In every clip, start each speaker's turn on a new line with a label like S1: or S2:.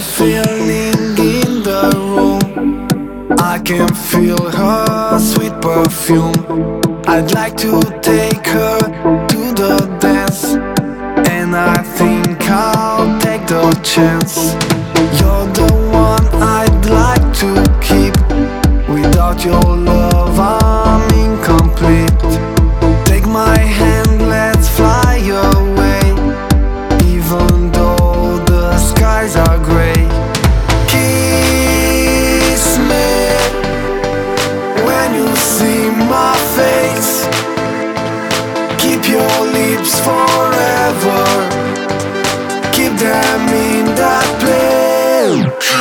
S1: Feeling in the room. I can feel her sweet perfume. I'd like to take her to the dance, and I think I'll take the chance. You're the one I'd like to keep. Without your love,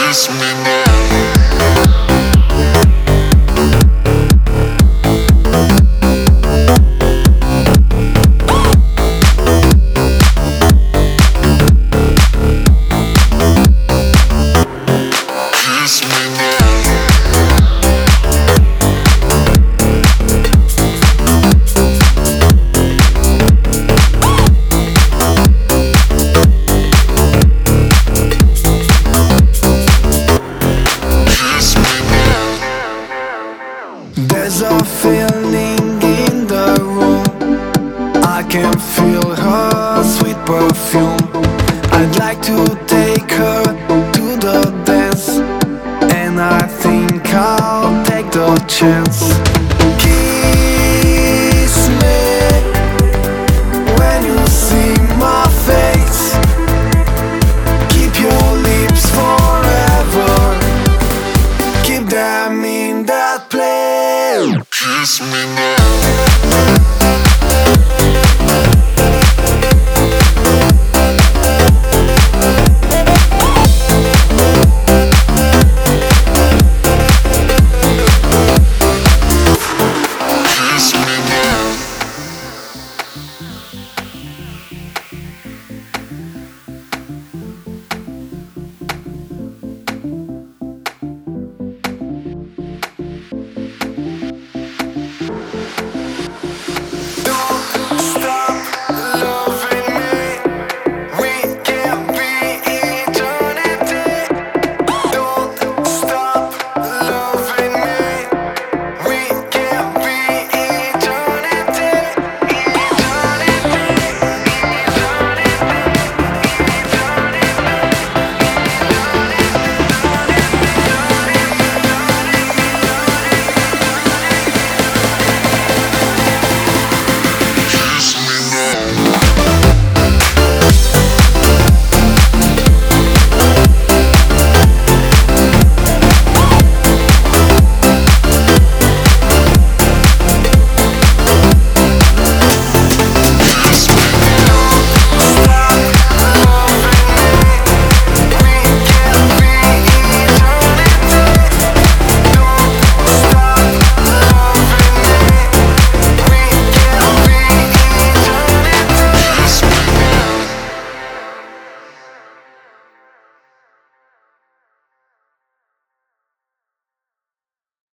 S1: Kiss me now. There's in the room. I can feel her sweet perfume. I'd like to take her to the dance, and I think I'll take the chance.